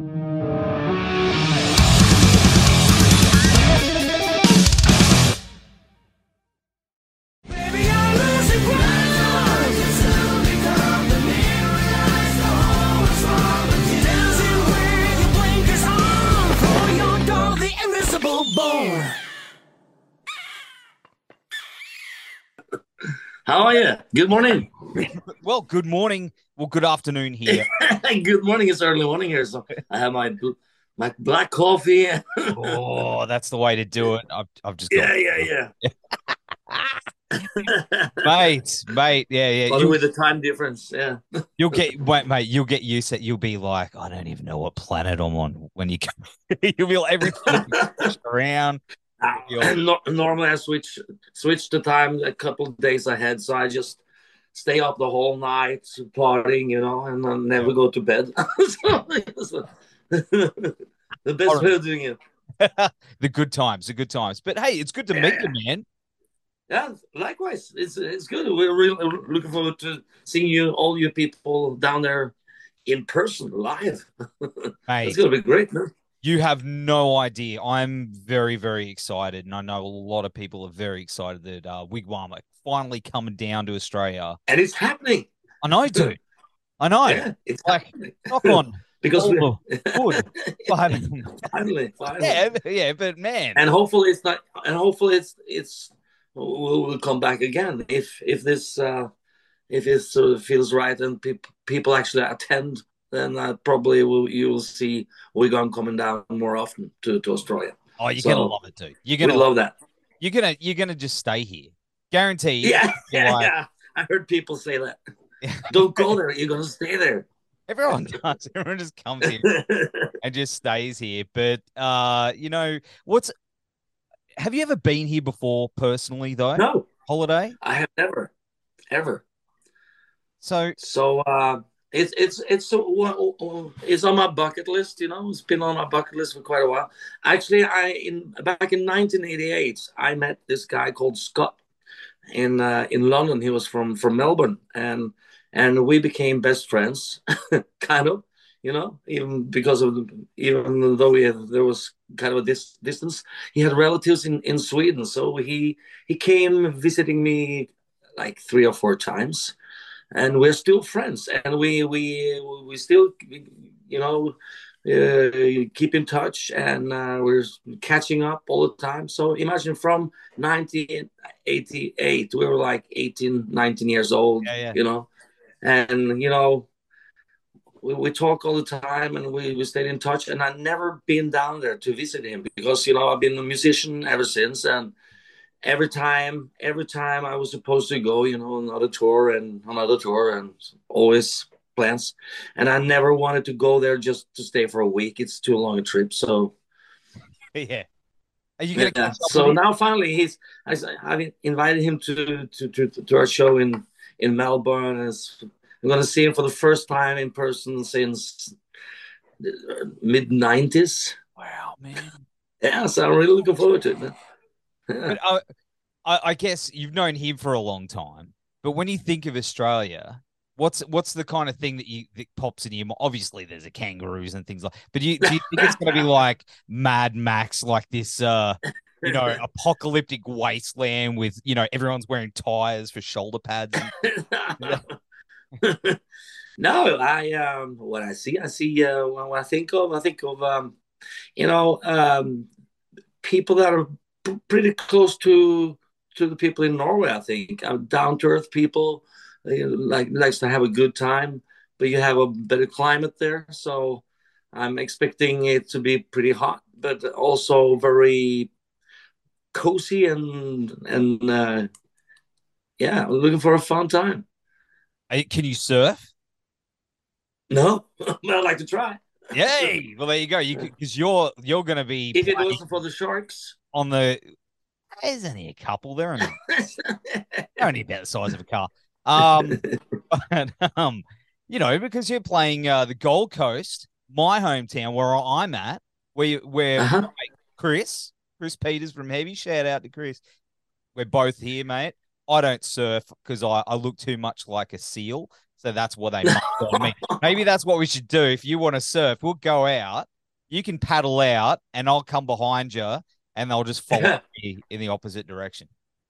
Are you? Good morning. Well, good morning. Well, good afternoon here. Good morning. It's early morning here, so I have my my black coffee. oh, that's the way to do it. I've, I've just got yeah, yeah. mate, mate. Yeah, yeah. You, with the time difference, yeah. you'll get wait, mate. You'll get used to. it. You'll be like, I don't even know what planet I'm on when you come. you'll be like, everything will be switched around. Yeah. No, normally I switch switch the time a couple of days ahead, so I just stay up the whole night partying, you know, and then never go to bed. so, the best Alright. way of doing it. the good times, the good times. But hey, it's good to meet you, man. Yeah, likewise. It's it's good. We're really looking forward to seeing you, all you people down there in person, live. Mate, It's gonna be great, man. You have no idea. I'm very, very excited, and I know a lot of people are very excited that uh, Wig Wam are finally coming down to Australia. And it's happening. I know, dude. I know. yeah, it's like, happening. Knock on. because we all the wood. But- finally, finally. yeah, yeah, but man, and hopefully it's not and hopefully it's it's we'll, we'll come back again if if this uh if it sort of feels right and peop people actually attend then uh, probably will you will see Wig Wam coming down more often to, to Australia. oh, you're so- gonna love it, dude. You're gonna love that. you're gonna you're gonna just stay here, guarantee. Yeah, yeah, like- yeah. I heard people say that. Don't go there. You're gonna stay there. Everyone does. Everyone just comes here and just stays here. But uh, you know what's? Have you ever been here before personally, though? no, Holiday. I have never, ever. So So uh, it's it's it's so it's on my bucket list. You know, it's been on my bucket list for quite a while. Actually, I in back in 1988, I met this guy called Scott in uh, in London. He was from from Melbourne, and and we became best friends, kind of. You know, even because of even though we had, there was kind of a dis- distance, he had relatives in in Sweden, so he he came visiting me like three or four times and we're still friends and we we we still you know uh, keep in touch and uh, we're catching up all the time so imagine from 1988 we were like 18 19 years old Yeah, yeah. you know and you know we, we talk all the time and we, we stayed in touch and i've never been down there to visit him because you know i've been a musician ever since and every time every time i was supposed to go you know another tour and another tour and always plans and i never wanted to go there just to stay for a week it's too long a trip so yeah, are you gonna? yeah. so now finally he's I, have invited him to, to to to our show in in melbourne it's- i'm going to see him for the first time in person since mid 90s Wow, man. yeah so i'm really looking forward to it man. But uh, I, I guess you've known him for a long time. But when you think of Australia, what's what's the kind of thing that you that pops in your mind? Obviously, there's a kangaroos and things like. But do you, do you think it's going to be like Mad Max, like this, uh, you know, apocalyptic wasteland with you know everyone's wearing tires for shoulder pads? And, no, I um, what I see, I see. Uh, what I think of, I think of, um, you know, um, people that are pretty close to to the people in Norway. I think uh, down to earth people, they like likes to have a good time, but you have a better climate there, so I'm expecting it to be pretty hot, but also very cozy and and uh, yeah, I'm looking for a fun time. Can you surf? No, but I'd like to try. Yay! Well, there you go. You because you're you're going to be If it wasn't for the sharks. On the. There's only a couple. They're only, they're only about the size of a car. Um, but, um, you know, because you're playing uh, the Gold Coast, my hometown, where I'm at, where where Uh-huh. Chris, Chris Peters from Heavy, shout out to Chris. We're both here, mate. I don't surf because I, I look too much like a seal. So that's what they on me. Maybe that's what we should do. If you want to surf, we'll go out. You can paddle out, and I'll come behind you, and they'll just follow Yeah. me in the opposite direction.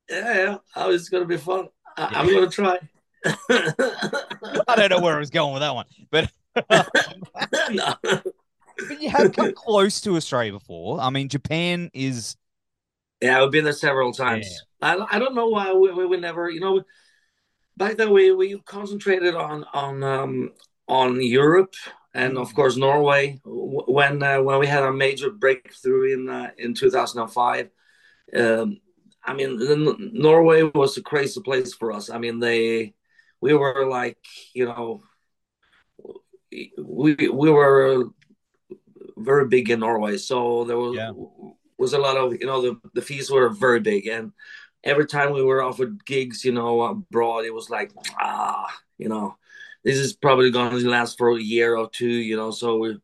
Yeah, yeah. Oh, it's gonna be fun. I, Yeah. I'm gonna try. I don't know where I was going with that one, but no. but you have come close to Australia before. I mean, Japan is Yeah, we've been there several times. I, I don't know why we, we, we never, you know, back then we, we concentrated on on um, on Europe and of course Norway when uh, when we had a major breakthrough in uh, in 2005. Um, I mean, the, Norway was a crazy place for us. I mean, they we were like, you know, we we were very big in Norway, so there was Yeah. was a lot of you know the the fees were very big, and every time we were offered gigs, you know, abroad, it was like ah, you know, this is probably going to last for a year or two, you know, so we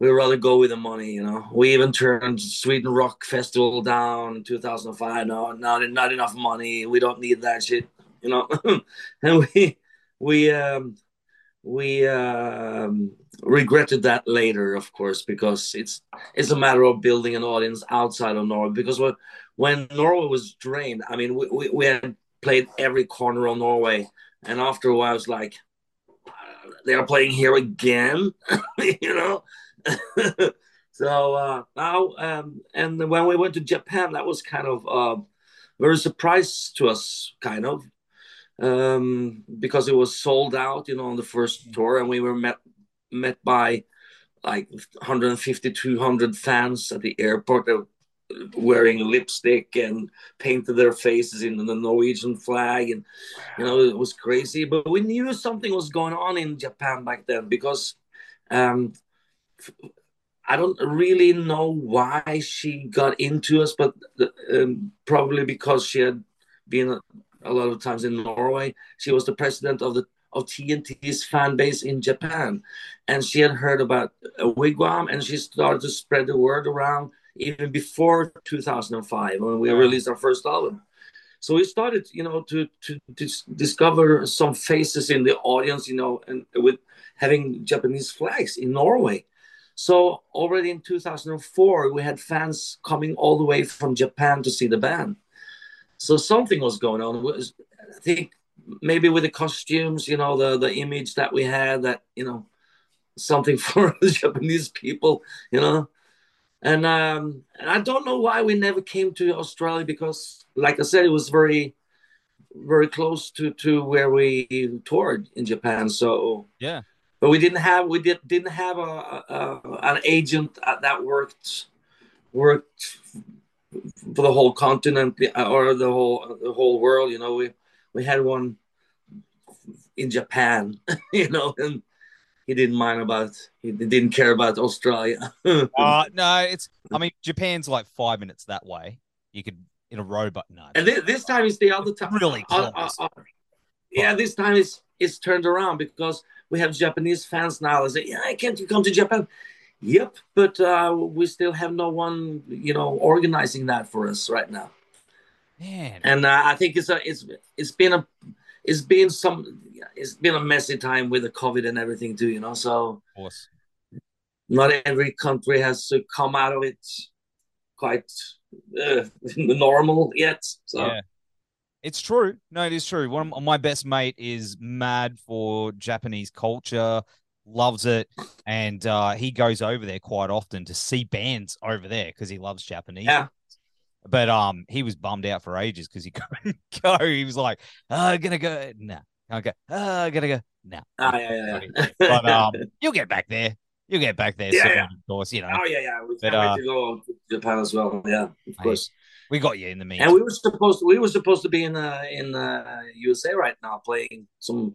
we rather go with the money, you know. We even turned Sweden Rock Festival down in 2005. No, not not enough money. We don't need that shit, you know. and we we um we um regretted that later, of course, because it's it's a matter of building an audience outside of Norway. Because when when Norway was drained, I mean, we, we, we had played every corner of Norway, and after a while, I was like, "Uh, they are playing here again, you know. so uh, now, um, and when we went to Japan, that was kind of uh, very surprise to us, kind of, um, because it was sold out, you know, on the first tour, and we were met met by like 150 200 fans at the airport that wearing lipstick and painted their faces in the norwegian flag and you know it was crazy but we knew something was going on in japan back then because um i don't really know why she got into us but um, probably because she had been a, a lot of times in norway she was the president of the of TNT's fan base in Japan. And she had heard about a Wig Wam and she started to spread the word around even before 2005 when we Wow. released our first album. So we started, you know, to to dis- discover some faces in the audience, you know, and with having Japanese flags in Norway. So already in 2004, we had fans coming all the way from Japan to see the band. So something was going on. Was, I think maybe with the costumes, you know, the the image that we had, that you know, something for the Japanese people, you know. And um, and I don't know why we never came to Australia because, like I said, it was very, very close to to where we toured in Japan. So yeah. but we didn't have we did didn't have a, a an agent that worked worked for the whole continent or the whole the whole world. You know, we we had one in Japan, you know, and he didn't mind about he didn't care about Australia. Uh no, it's I mean Japan's like five minutes that way. You could in a row, but no. and this, this time is the other time. Really Uh, close. uh, uh, yeah, this time it's it's turned around because we have Japanese fans now. They say, "Yeah, can't you come to Japan?" Yep, but uh, we still have no one, you know, organizing that for us right now. Man. And uh, I think it's a it's it's been a it's been some it's been a messy time with the COVID and everything too, you know. So of course. not every country has to come out of it quite uh, normal yet. So Yeah. It's true. No, it is true. One of my best mate is mad for Japanese culture, loves it, and uh, he goes over there quite often to see bands over there because he loves Japanese. yeah, But um, he was bummed out for ages because he couldn't go. He was like, "Oh, I'm gonna go. No, okay. Oh, I'm gonna go. No." ah, yeah, yeah, yeah. But um, you'll get back there. You'll get back there Yeah, soon, yeah. of course. You know, oh yeah, yeah. We But, uh, to go to Japan as well. Yeah, of course. we got you in the meantime. And we were supposed we were supposed to be in uh, in uh, USA right now playing some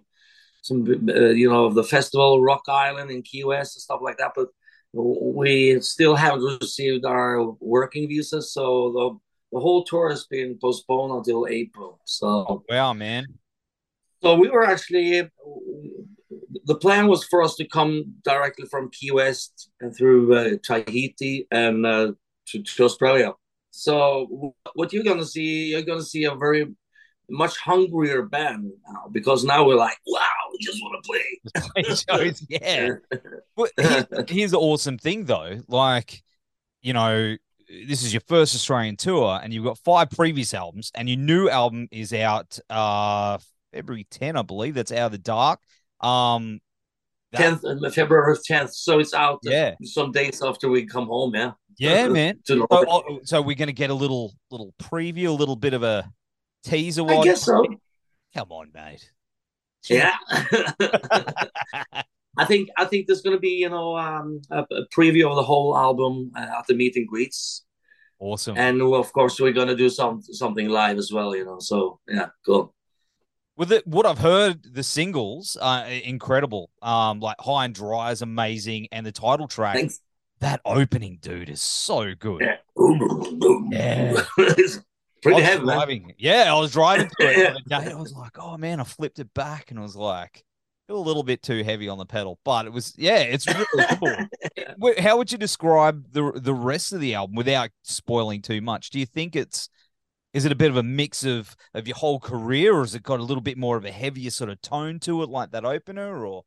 some uh, you know the festival Rock Island in Key West and stuff like that. But we still haven't received our working visa, so the the whole tour has been postponed until April. So wow, man. so we were actually the plan was for us to come directly from Key West and through uh, Tahiti and uh, to, to Australia. So what you're gonna see, you're gonna see a very much hungrier band now because now we're like, wow, just want to play. Play shows, yeah. but here's, here's the awesome thing, though. Like, you know, this is your first Australian tour, and you've got five previous albums, and your new album is out uh February 10, I believe. That's out of the dark. Um, 10th, uh, February 10th. So it's out uh, yeah. some days after we come home, yeah. Yeah, man. so, oh, so we're going to get a little little preview, a little bit of a teaser. I guess so. Come on, mate. Yeah. I think I think there's going to be you know um, a, a, preview of the whole album uh, at the meet and greets. Awesome. And of course we're going to do some something live as well. You know, so yeah, cool. With it, what I've heard, the singles are incredible. Um, like High and Dry is amazing, and the title track. Thanks. That opening, dude, is so good. Yeah, yeah. pretty heavy, driving. Man. Yeah, I was driving through it the day. I was like, oh man, I flipped it back, and I was like, a little bit too heavy on the pedal, but it was yeah, it's really cool. How would you describe the the rest of the album without spoiling too much? Do you think it's is it a bit of a mix of of your whole career, or has it got a little bit more of a heavier sort of tone to it, like that opener, or?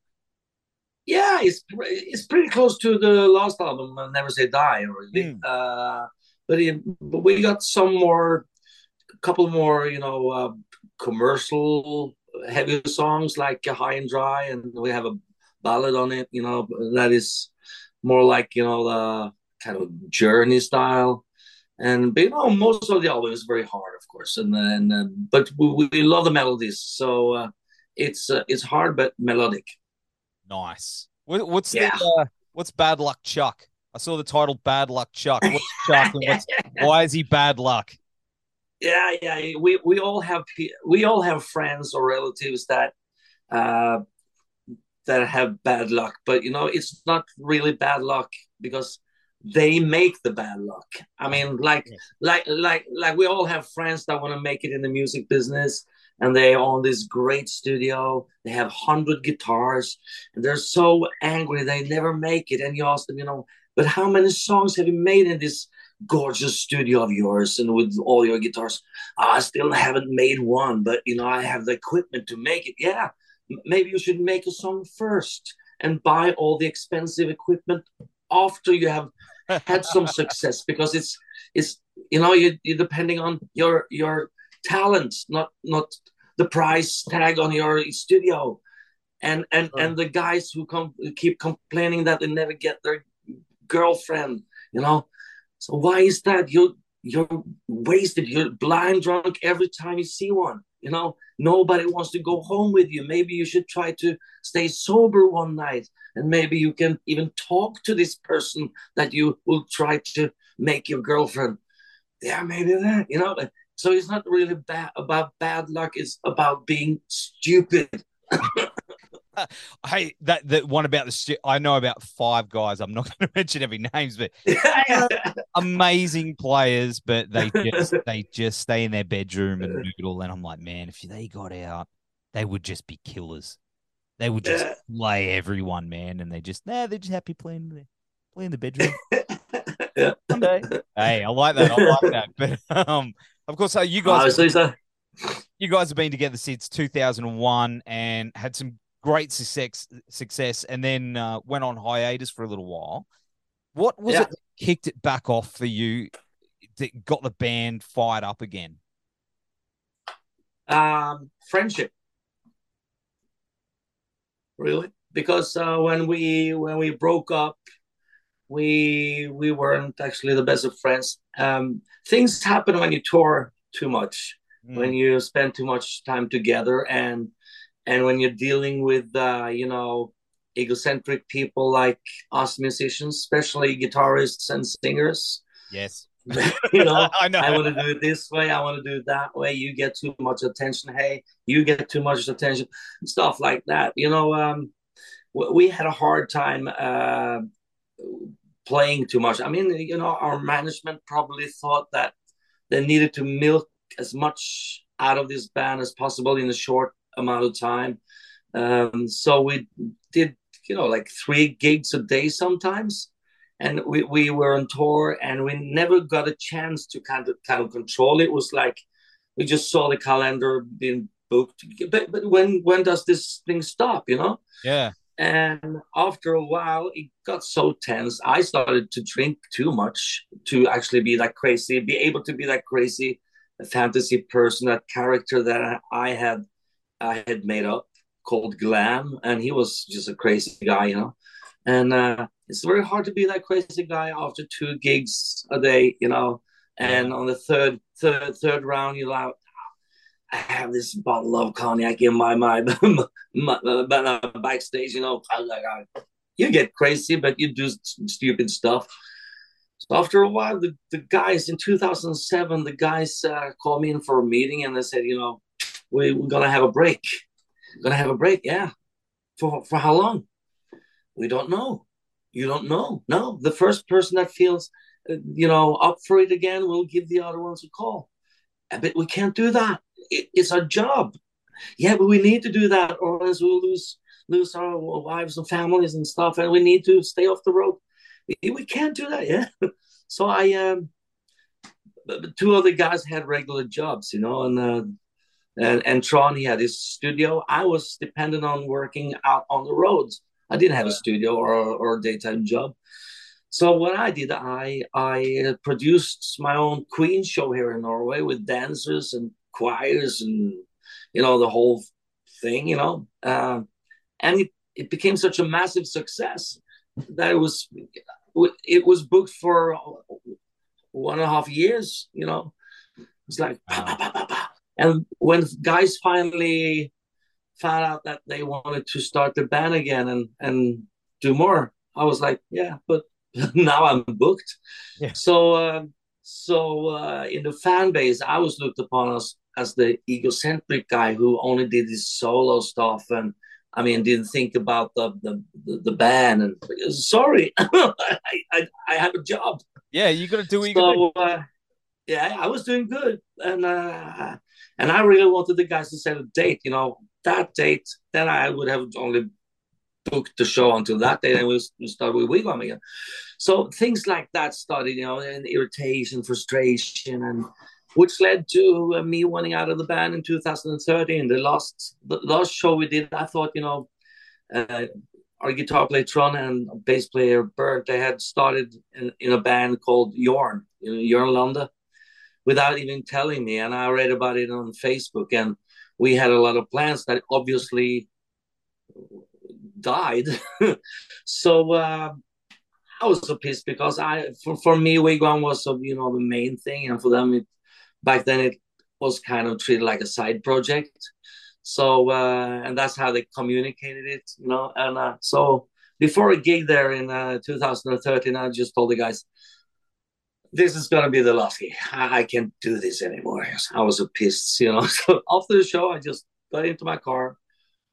Yeah, it's it's pretty close to the last album, Never Say Die, really. Mm. Uh, but, it, but we got some more, couple more, you know, uh, commercial heavy songs like High and Dry, and we have a ballad on it, you know, that is more like you know the kind of journey style. And but, you know most of the album is very hard of course and then uh, but we, we love the melodies so uh, it's uh, it's hard but melodic. Nice. What, what's yeah. the, uh, what's bad luck chuck? I saw the title bad luck chuck. What's chuck what's, why is he bad luck yeah yeah we we all have we all have friends or relatives that uh that have bad luck but you know it's not really bad luck because they make the bad luck. I mean, like, like, like, like we all have friends that want to make it in the music business, and they own this great studio. They have hundred guitars, and they're so angry they never make it. And you ask them, you know, but how many songs have you made in this gorgeous studio of yours and with all your guitars? I still haven't made one, but you know, I have the equipment to make it. Yeah, maybe you should make a song first and buy all the expensive equipment after you have had some success because it's it's you know you you're depending on your your talent, not not the price tag on your studio, and and oh. and the guys who come keep complaining that they never get their girlfriend, you know. So why is that? You're you're wasted. You're blind drunk every time you see one. You know, nobody wants to go home with you. Maybe you should try to stay sober one night, and maybe you can even talk to this person that you will try to make your girlfriend. Yeah, maybe that. You know, so it's not really bad about bad luck. It's about being stupid. hey, that that one about the stu- I know about five guys. I'm not going to mention every names, but amazing players, but they just they just stay in their bedroom and noodle. And I'm like, man, if they got out, they would just be killers. They would just play everyone, man, and they just nah, they're just happy playing the playing the bedroom. yeah. Hey, I like that. I like that. But um, of course, uh, you guys. Oh, you guys have been together since 2001 and had some great success, success, and then uh, went on hiatus for a little while. What was yeah. it that kicked it back off for you that got the band fired up again? Um, friendship, really, because uh, when we when we broke up, we we weren't actually the best of friends. Um, things happen when you tour too much, mm. when you spend too much time together, and and when you're dealing with uh, you know egocentric people like us musicians especially guitarists and singers yes. you know i know. I want to do it this way i want to do it that way you get too much attention hey you get too much attention stuff like that. You know um, we had a hard time uh, playing too much. I mean you know our management probably thought that they needed to milk as much out of this band as possible in a short amount of time. Um, so we did, you know, like three gigs a day sometimes. And we, we were on tour and we never got a chance to kind of kind of control it. it was like we just saw the calendar being booked. But, but when when does this thing stop? You know? Yeah. And after a while, it got so tense. I started to drink too much to actually be that crazy, be able to be that crazy fantasy person, that character that I had I had made up called Glam, and he was just a crazy guy, you know. And uh, it's very hard to be that crazy guy after two gigs a day, you know. And on the third, third, third round, you're like, I have this bottle of cognac in my my, my, my backstage, you know. You get crazy, but you do stupid stuff. So after a while, the, the guys in 2007, the guys uh, called me in for a meeting and they said, you know, we, we're gonna have a break. We're gonna have a break, yeah. For for how long? We don't know. You don't know. No, the first person that feels, uh, you know, up for it again will give the other ones a call. But we can't do that. It, it's our job. Yeah, but we need to do that, or else we'll lose lose our wives and families and stuff, and we need to stay off the road. We can't do that. Yeah. So I um, two other guys had regular jobs, you know, and uh, and and Trond he had his studio. I was dependent on working out on the roads. I didn't have a studio or or a daytime job. So what I did, I I produced my own Queen show here in Norway with dancers and choirs and you know the whole thing, you know, uh, and it, it became such a massive success that it was it was booked for one and a half years. You know, it's like bah, bah, bah, and when guys finally found out that they wanted to start the band again and and do more, I was like, yeah, but now I'm booked. Yeah. So, uh, so uh, in the fan base, I was looked upon as as the egocentric guy who only did his solo stuff and I mean didn't think about the the, the band and sorry, I, I, I have a job. Yeah, you got to do so, uh, yeah, I was doing good, and uh, and I really wanted the guys to set a date. You know, that date, then I would have only booked the show until that day, and we start with Wig Wam again. So things like that started, you know, and irritation, frustration, and which led to uh, me wanting out of the band in 2013. The last the last show we did, I thought, you know, uh, our guitar player Trond and bass player Bernt, they had started in, in a band called Jorn, you know, Jorn without even telling me. And I read about it on Facebook, and we had a lot of plans that obviously died. so uh, I was so pissed because I, for, for me, Wig Wam was, you know, the main thing, and for them, it, back then it was kind of treated like a side project. So uh, and that's how they communicated it, you know. And uh, so before a gig there in uh, 2013, I just told the guys, "This is gonna be the last gig. I, can't do this anymore." I was a pissed, you know. So after the show, I just got into my car,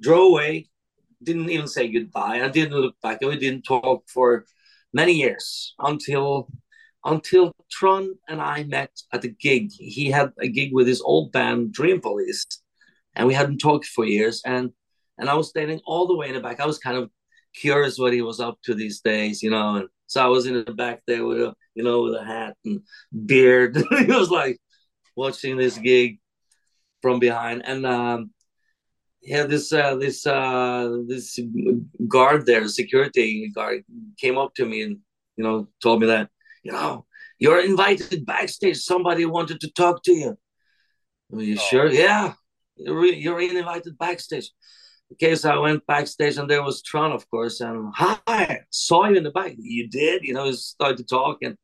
drove away, didn't even say goodbye. I didn't look back. We didn't talk for many years until until Trond and I met at a gig. He had a gig with his old band Dream Police, and we hadn't talked for years. And and I was standing all the way in the back. I was kind of curious what he was up to these days, you know. And so I was in the back there with a you know with a hat and beard. he was like watching this gig from behind, and um, yeah, this uh, this uh, this guard there, security guard, came up to me and you know told me that you know you're invited backstage. Somebody wanted to talk to you. Are you oh. sure? Yeah you're, you're invited backstage. Okay, so I went backstage and there was Trond, of course, and hi, saw you in the back. You did, you know, started to talk and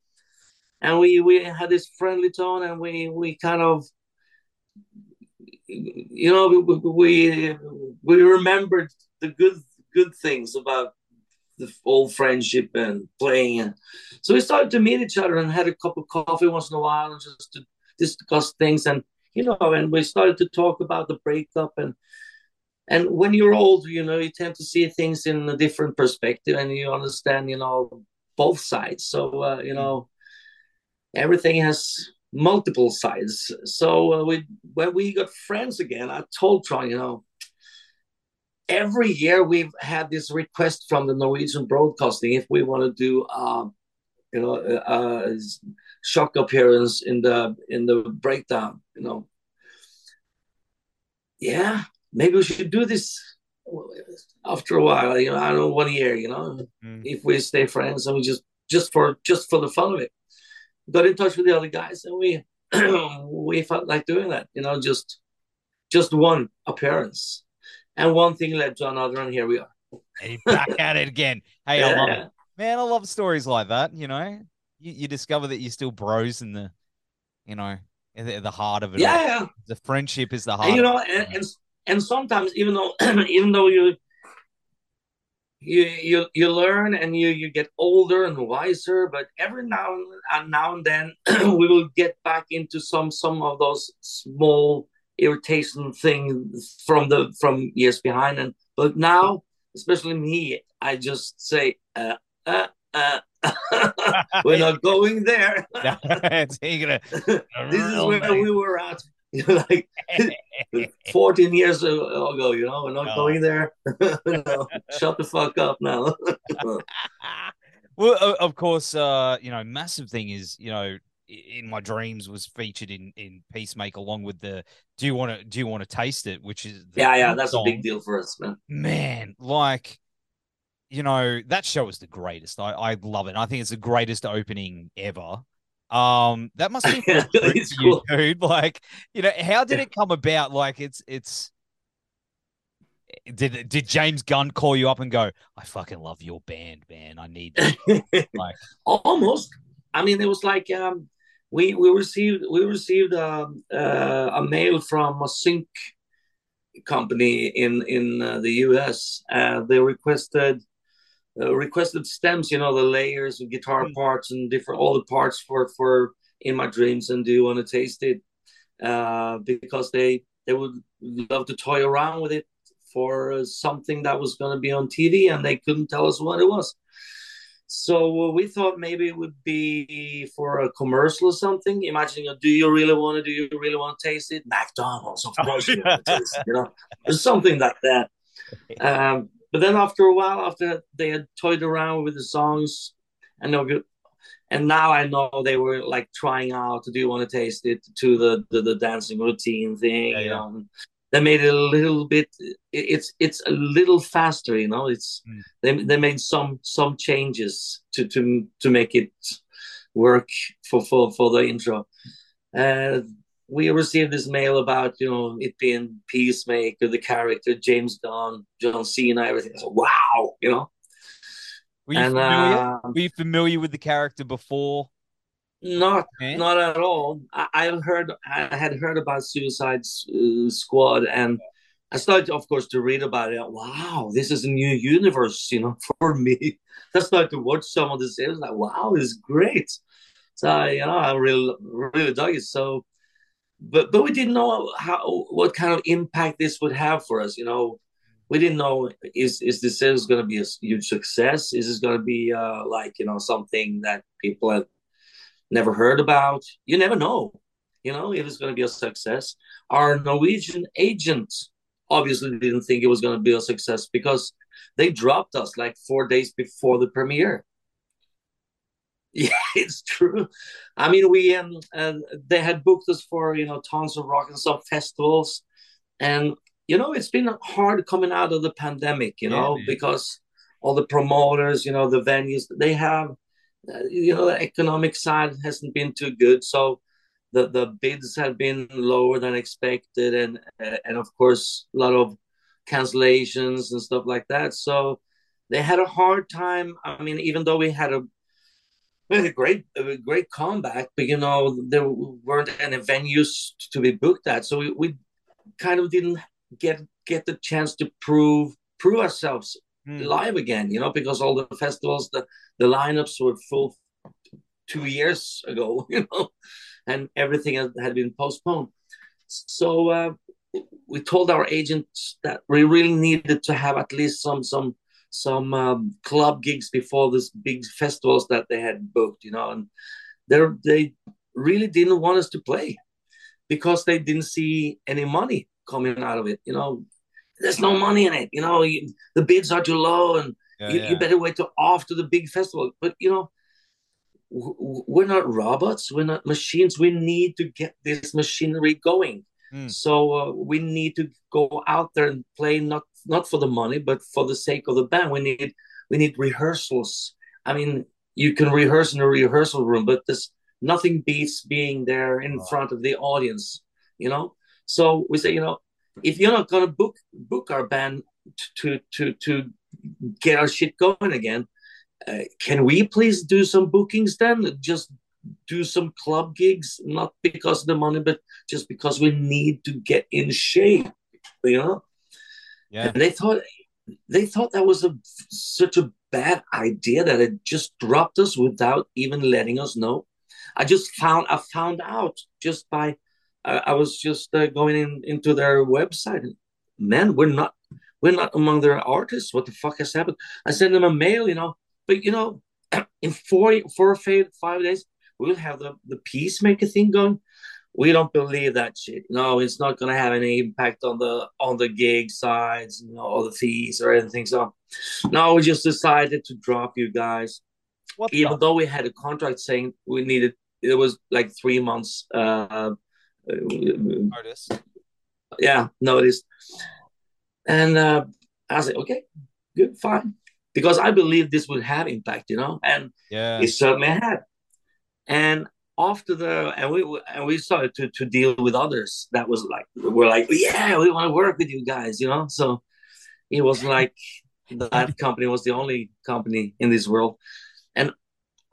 and we we had this friendly tone and we we kind of you know we we, we remembered the good good things about the old friendship and playing and so we started to meet each other and had a cup of coffee once in a while and just to discuss things and you know, and we started to talk about the breakup and and when you're old, you know, you tend to see things in a different perspective and you understand, you know, both sides. So uh, you know, everything has multiple sides. So uh, we when we got friends again, I told Trond, you know, every year we've had this request from the Norwegian Broadcasting if we want to do, uh, you know, a, a shock appearance in the in the breakdown you know. yeah, maybe we should do this after a while. You know, I don't know, one year. You know, mm. if we stay friends and we just just for just for the fun of it, got in touch with the other guys and we we felt like doing that. You know, just just one appearance, and one thing led to another, and here we are. Hey, back at it again. Hey, yeah. I love it, man. I love stories like that. You know, you, you discover that you're still bros in the, you know, the, the heart of it. Yeah, yeah, the friendship is the heart. And, you know, and, and and sometimes even though even though you you you you learn and you you get older and wiser but every now and now and then we will get back into some some of those small irritation things from the from years behind. And but now especially me i just say uh, uh, uh, we're not going there. This is where we were at like 14 years ago, you know, we're not going there. no, shut the fuck up now. well, of course, uh, you know, massive thing is, you know, in my dreams was featured in in Peacemaker along with the do you want to do you want to taste it which is yeah yeah that's song. a big deal for us man man like you know that show is the greatest I I love it I think it's the greatest opening ever um, that must be cool. you, dude. Like, you know, how did it come about? Like, it's it's. Did did James Gunn call you up and go? I fucking love your band, man. I need like almost. I mean, it was like um, we we received we received um, uh, a mail from a sync company in in uh, the U.S. Uh, they requested uh, requested stems, you know, the layers of guitar mm. parts and different all the parts for for in my dreams and do you want to taste it uh, because they they would love to toy around with it for something that was going to be on TV and they couldn't tell us what it was. So we thought maybe it would be for a commercial or something. Imagine, do you really want to? Do you really want to taste it? McDonald's, of course, you, taste, you know, something like that. Um, but then after a while, after they had toyed around with the songs, and they were, and now I know they were like trying out to do you want to taste it to the the, the dancing routine thing, yeah, you yeah. know. They made it a little bit. It's it's a little faster, you know. It's mm. they they made some some changes to to to make it work for for for the intro. Uh, we received this mail about you know it being Peacemaker, the character James Gunn, John Cena, everything. So wow, you know. Were you, and, familiar? Uh, Were you familiar with the character before? Not, okay. not at all. I, I, heard, I had heard about Suicide uh, Squad, and I started, of course, to read about it. Wow, this is a new universe, you know, for me. I started to watch some of the series, like, wow, it's great. So, you know, I really, really dug it. So, but but we didn't know how what kind of impact this would have for us. You know, we didn't know is is this is going to be a huge success? Is this going to be uh, like you know something that people have never heard about? You never know. You know, if it's going to be a success. Our Norwegian agent obviously didn't think it was going to be a success because they dropped us like four days before the premiere. Yeah, it's true. I mean, we um, uh, they had booked us for you know tons of rock and some festivals, and you know it's been hard coming out of the pandemic. You know yeah, because all the promoters, you know, the venues they have, uh, you know, the economic side hasn't been too good. So the the bids have been lower than expected, and uh, and of course a lot of cancellations and stuff like that. So they had a hard time. I mean, even though we had a we had a great, a great comeback, but you know there weren't any venues to be booked at, so we, we kind of didn't get get the chance to prove prove ourselves mm. live again. You know, because all the festivals, the the lineups were full two years ago. You know, and everything had been postponed. So uh, we told our agent that we really needed to have at least some some some um, club gigs before these big festivals that they had booked, you know, and they they really didn't want us to play because they didn't see any money coming out of it. You know, there's no money in it. You know, you, the bids are too low, and yeah, you, yeah. you, better wait till after the big festival. But you know, we're not robots. We're not machines. We need to get this machinery going. Mm. So uh, we need to go out there and play not not for the money, but for the sake of the band. We need we need rehearsals. I mean, you can rehearse in a rehearsal room, but there's nothing beats being there in front of the audience. You know. So we say, you know, if you're not gonna book book our band to to to get our shit going again, uh, can we please do some bookings then? Just do some club gigs, not because of the money, but just because we need to get in shape, you know? Yeah. And they thought they thought that was a such a bad idea that it just dropped us without even letting us know. I just found I found out just by I, I was just uh, going in into their website. Man, we're not we're not among their artists. What the fuck has happened? I sent them a mail, you know, but you know, in four four or five days, we'll have the, the peacemaker thing going. We don't believe that shit. No, it's not gonna have any impact on the on the gig sides, you know, or the fees or anything. So no, we just decided to drop you guys. What Even the? though we had a contract saying we needed it was like three months uh notice. Yeah, notice. And uh I said, okay, good, fine because I believe this would have impact, you know, and yeah, it certainly had. And after the and we and we started to to deal with others that was like we're like yeah we want to work with you guys, you know. So it was like that company was the only company in this world, and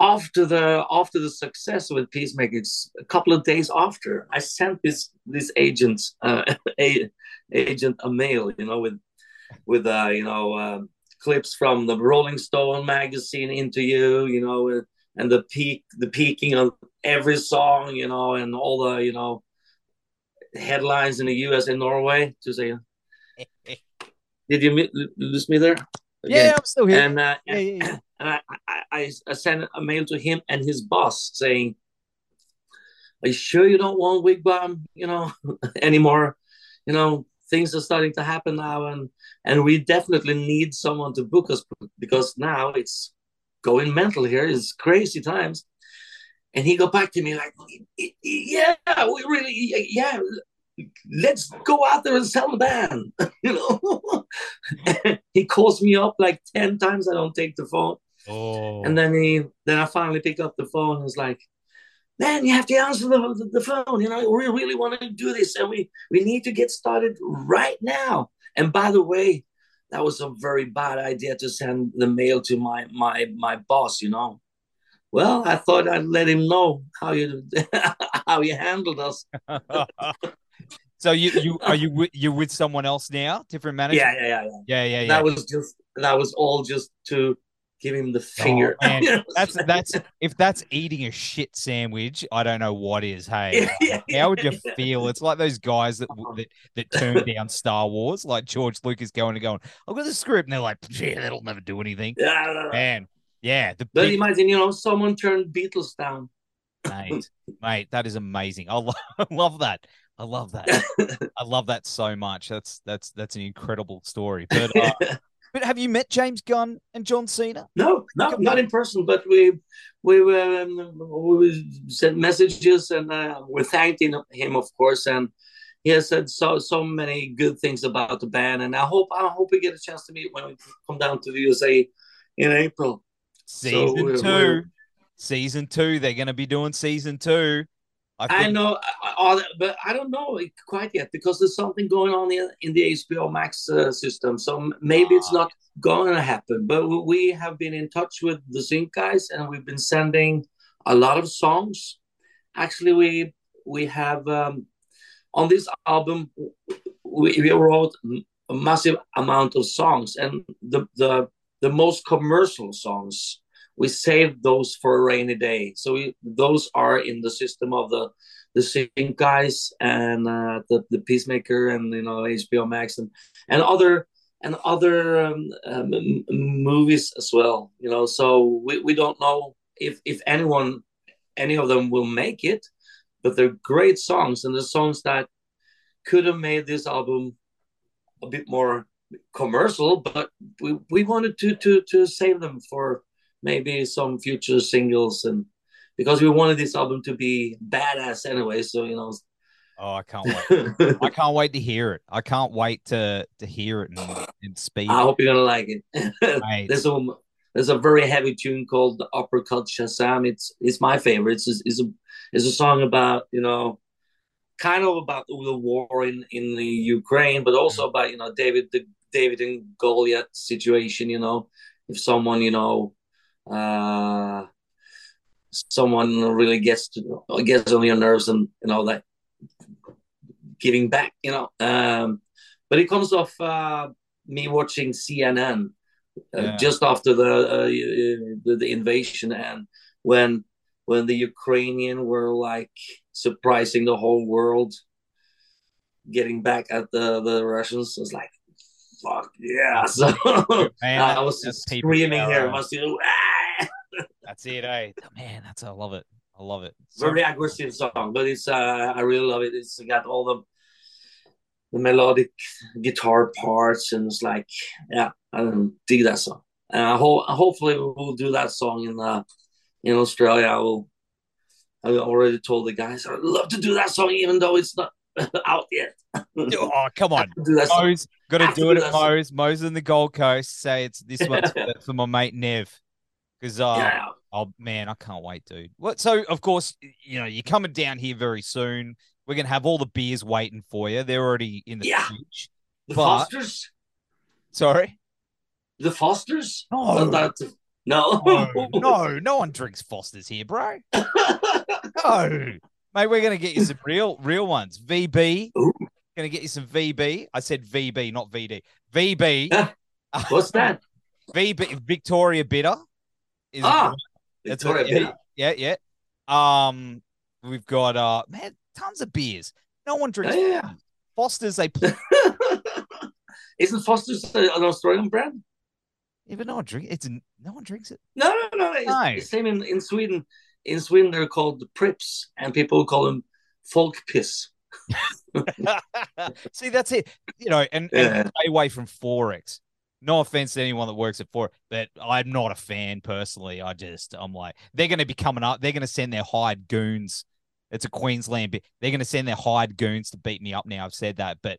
after the after the success with Peacemakers, a couple of days after, I sent this this agent uh, a, agent a mail, you know, with with uh, you know. Um, clips from the Rolling Stone magazine interview, you know, and the peak, the peaking of every song, you know, and all the, you know, headlines in the U.S. and Norway. To say, did you lose me there? Again. Yeah, I'm still here. And, uh, yeah, yeah, yeah. and I, I, I sent a mail to him and his boss saying, "Are you sure you don't want Wig Wam, you know, anymore? You know, things are starting to happen now, and and we definitely need someone to book us because now it's going mental here. It's crazy times. And he got back to me like, yeah, we really, yeah, let's go out there and sell the band. you know, he calls me up like ten times. I don't take the phone. Oh. And then he, then I finally pick up the phone. and was like, man, you have to answer the, the, the phone. You know, we really want to do this, and we we need to get started right now. And by the way, that was a very bad idea to send the mail to my my my boss. You know. Well, I thought I'd let him know how you how you handled us. so you you are you you with someone else now? Different manager? Yeah, yeah, yeah, yeah. Yeah, yeah, yeah. That was just that was all just to give him the oh, finger. Oh, that's that's if that's eating a shit sandwich, I don't know what is. Hey, how would you feel? It's like those guys that that, that turned down Star Wars, like George Lucas going and going, I've got the script, and they're like, yeah, that'll never do anything. Yeah, man. Yeah, the but big... imagine, you know, someone turned Beatles down. mate, mate, that is amazing. I love, I love that. I love that. I love that so much. That's that's that's an incredible story. But uh, but have you met James Gunn and John Cena? No, no, not in person. But we we were um, we sent messages and uh, we thanked him, him, of course, and he has said so so many good things about the band. And I hope I hope we get a chance to meet when we come down to the USA in April. Season so 2 we're, season two. They're going to be doing season two. I. I know, but I don't know quite yet because there's something going on in, in the HBO Max uh, system. So maybe it's ah, not going to happen. But we have been in touch with the Sync guys, and we've been sending a lot of songs. Actually, we we have um, on this album we, we wrote a massive amount of songs, and the the the most commercial songs we saved those for a rainy day. So we, those are in the system of the the sync guys and uh, the the peacemaker and you know HBO Max and and other and other um, um, movies as well. You know, so we, we don't know if if anyone any of them will make it, but they're great songs and the songs that could have made this album a bit more commercial, but we, we wanted to to to save them for maybe some future singles and because we wanted this album to be badass anyway so you know Oh, I can't wait. I can't wait to hear it. I can't wait to to hear it and, and speak. I hope you're gonna like it. there's a there's a very heavy tune called the Uppercut Shazam. It's it's my favorite. It's it's a it's a song about you know kind of about the war in in the Ukraine, but also mm. about you know David the David and Goliath situation. You know, if someone you know uh someone really gets to gets on your nerves and you know that giving back, you know. Um, but it comes off uh, me watching CNN uh, yeah. just after the, uh, the, the invasion and when when the Ukrainian were like surprising the whole world, getting back at the the Russians. was like, fuck yeah! So man, I was just screaming here. Must you? That's it, eh? Man, that's I love it. I love it. So, Very aggressive song, but it's uh, I really love it. It's got all the the melodic guitar parts, and it's like, yeah, I dig that song. And I hope hopefully we'll do that song in uh, in Australia. I will. I already told the guys I'd love to do that song, even though it's not out yet. oh come on, Mo's got to do it at Mo's. Mo's in the Gold Coast. Say it's this one's for my mate Nev. Because uh, yeah. oh man, I can't wait, dude. What? So of course, you know, you're coming down here very soon. We're gonna have all the beers waiting for you. They're already in the yeah. fridge. The but... Fosters. Sorry. The Fosters. No. no. No, no, no one drinks Fosters here, bro. no, mate, we're gonna get you some real, real ones. VB, Ooh. gonna get you some VB. I said VB, not VD. VB. What's that? VB Victoria Bitter. Is ah, Victoria Bitter. Yeah, yeah. Um, we've got uh, man, tons of beers. No one drinks. Yeah. Foster's they play. Isn't Foster's an Australian brand? Even no one drink it's no one drinks it. No, no, no. It's, no. it's same in, in Sweden. In Sweden, they're called the Pripps, and people call them folk piss. See, that's it. You know, and, yeah. and stay away from XXXX. No offense to anyone that works at XXXX, but I'm not a fan personally. I just, I'm like, they're going to be coming up. They're going to send their hired goons it's a Queensland bit. They're going to send their hired goons to beat me up now. I've said that, but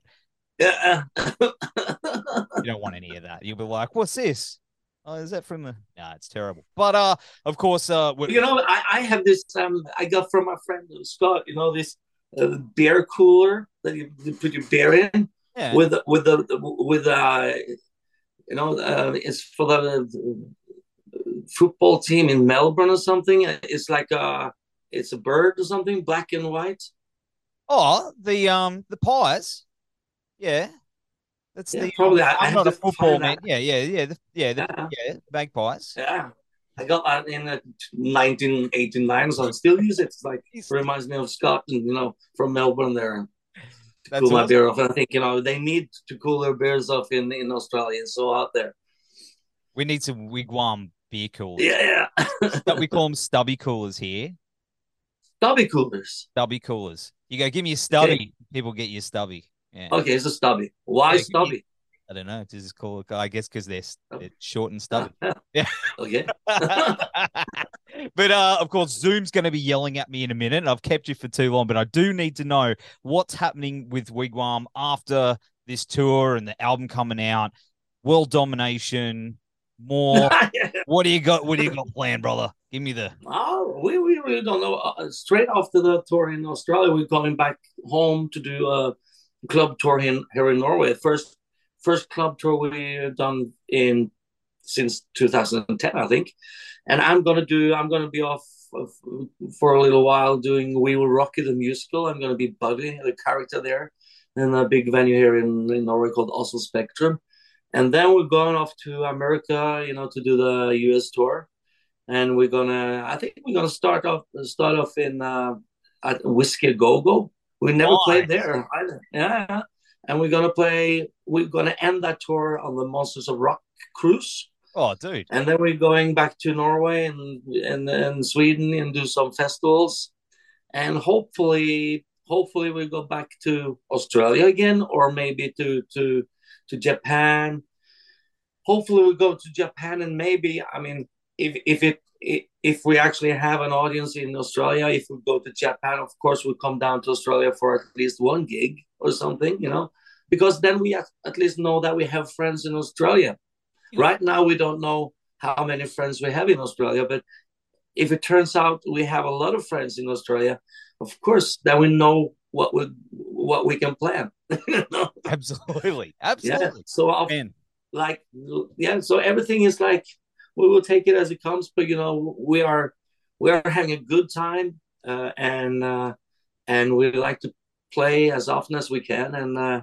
yeah. you don't want any of that. You'll be like, what's this? Oh, is that from the? Nah, it's terrible. But uh, of course, uh, you know, I, I have this um, I got from my friend Scott. You know, this uh, beer cooler that you, you put your beer in yeah. with with the with uh, you know, uh, it's for the football team in Melbourne or something. It's like a it's a bird or something, black and white. Oh, the um the pies. Yeah. That's yeah, the um, probably. I, I'm not a football man. Yeah, yeah, yeah, the, yeah, the, yeah, yeah, magpies. Yeah, I got that in 1989, so I still use it. It's like it reminds me of Scott, and you know, from Melbourne there. To That's cool awesome. my beer off, and I think you know they need to cool their beers off in in Australia. It's so out there. We need some Wig Wam beer coolers. Yeah, yeah. But we call them stubby coolers here. Stubby coolers. Stubby coolers. You go, give me a stubby. Okay. People get you stubby. Yeah. Okay, it's a stubby. Why yeah, stubby? I don't know. This is called, I guess, because they're, they're, short and stubby. yeah. Okay. but uh, of course, Zoom's going to be yelling at me in a minute. I've kept you for too long, but I do need to know what's happening with Wig Wam after this tour and the album coming out. World domination, more. what do you got? What do you got planned, brother? Give me the. Oh, we, we really don't know. Uh, straight after the tour in Australia, we're going back home to do a club tour in, here in Norway. First, first club tour we've done in since 2010, I think. And I'm gonna do. I'm gonna be off for a little while doing We Will Rock You the musical. I'm gonna be Buddy, the character there, in a big venue here in, in Norway called Oslo Spectrum and then we're going off to America, you know, to do the U.S. tour, and we're gonna. I think we're gonna start off start off in uh, at Whisky Go Go. We never nice. played there either. Yeah, and we're gonna play. We're gonna end that tour on the Monsters of Rock cruise. Oh, dude! And then we're going back to Norway and and, and Sweden and do some festivals, and hopefully, hopefully we go back to Australia again, or maybe to to to Japan. Hopefully, we go to Japan and maybe, I mean, if if it if we actually have an audience in Australia, if we go to Japan, of course, we come down to Australia for at least one gig or something, you know, because then we at least know that we have friends in Australia. Yeah. Right now, we don't know how many friends we have in Australia, but if it turns out we have a lot of friends in Australia, of course, then we know what we what we can plan. Absolutely, absolutely. Yeah. So, I'll, like, yeah. So everything is like we will take it as it comes. But you know, we are we are having a good time, uh, and uh, and we like to play as often as we can, and uh,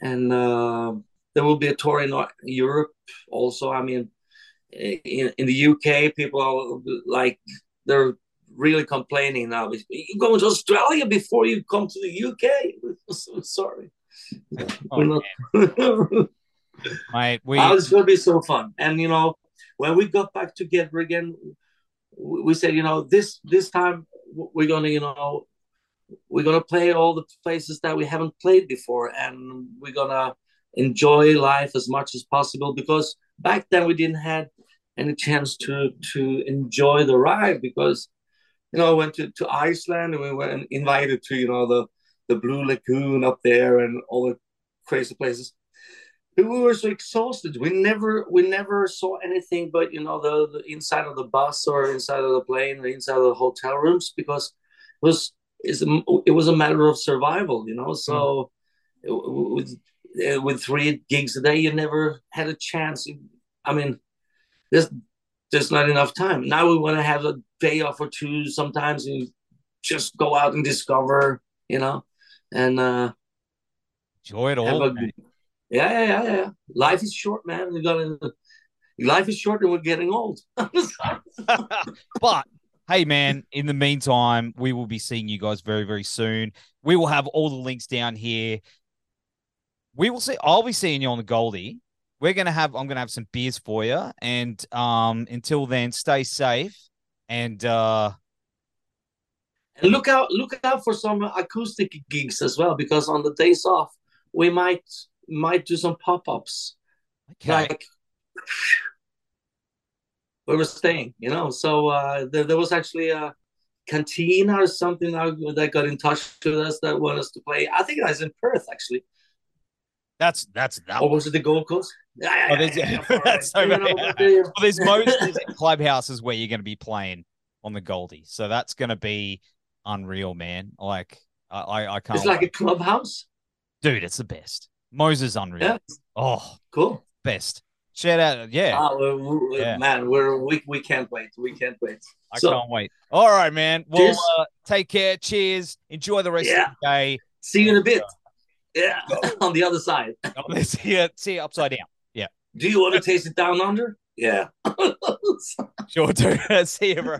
and uh, there will be a tour in Europe also. I mean, in, in the UK, people are like they're really complaining now. You're going to Australia before you come to the UK. sorry. Oh, Mate, we... oh, it's going to be so fun. And, you know, when we got back together again, we said, you know, this this time we're gonna, you know, we're gonna play all the places that we haven't played before, and we're gonna enjoy life as much as possible because back then we didn't have any chance to to enjoy the ride because you know I went to, to Iceland and we were invited to you know the the Blue Lagoon up there and all the crazy places we were so exhausted. We never we never saw anything but you know the, the inside of the bus or inside of the plane or inside of the hotel rooms because it was it was a matter of survival, you know. So mm. with with three gigs a day, you never had a chance. I mean, there's there's not enough time. Now we want to have a day off or two sometimes and just go out and discover, you know, and uh, enjoy it all. Yeah, yeah, yeah, yeah. Life is short, man. We got life is short and we're getting old. but hey, man, in the meantime, we will be seeing you guys very, very soon. We will have all the links down here. We will see. I'll be seeing you on the Goldie. We're gonna have. I'm gonna have some beers for you. And um, until then, stay safe and uh, and look out. Look out for some acoustic gigs as well, because on the days off, we might might do some pop-ups okay. like where we're staying you know so uh there, there was actually a cantina or something that got in touch with us that wanted us to play i think it was in perth actually that's that's that. Or was it the Gold Coast? Yeah, oh, there's, yeah, that's so know, well, there's most clubhouses where you're going to be playing on the Goldie, so that's going to be unreal, man. Like I, I can't. It's like a clubhouse, dude. It's the best. Moses unreal. Yeah. Oh, cool. Best. Shout out. Yeah. Oh, we're, we're, yeah. Man, we're, we, we can't wait. We can't wait. I so, can't wait. All right, man. Well, uh, take care. Cheers. Enjoy the rest yeah. of the day. See you in a bit. Yeah. On the other side. see you, see you upside down. Yeah. Do you want to taste it down under? Yeah. sure do. see you, bro.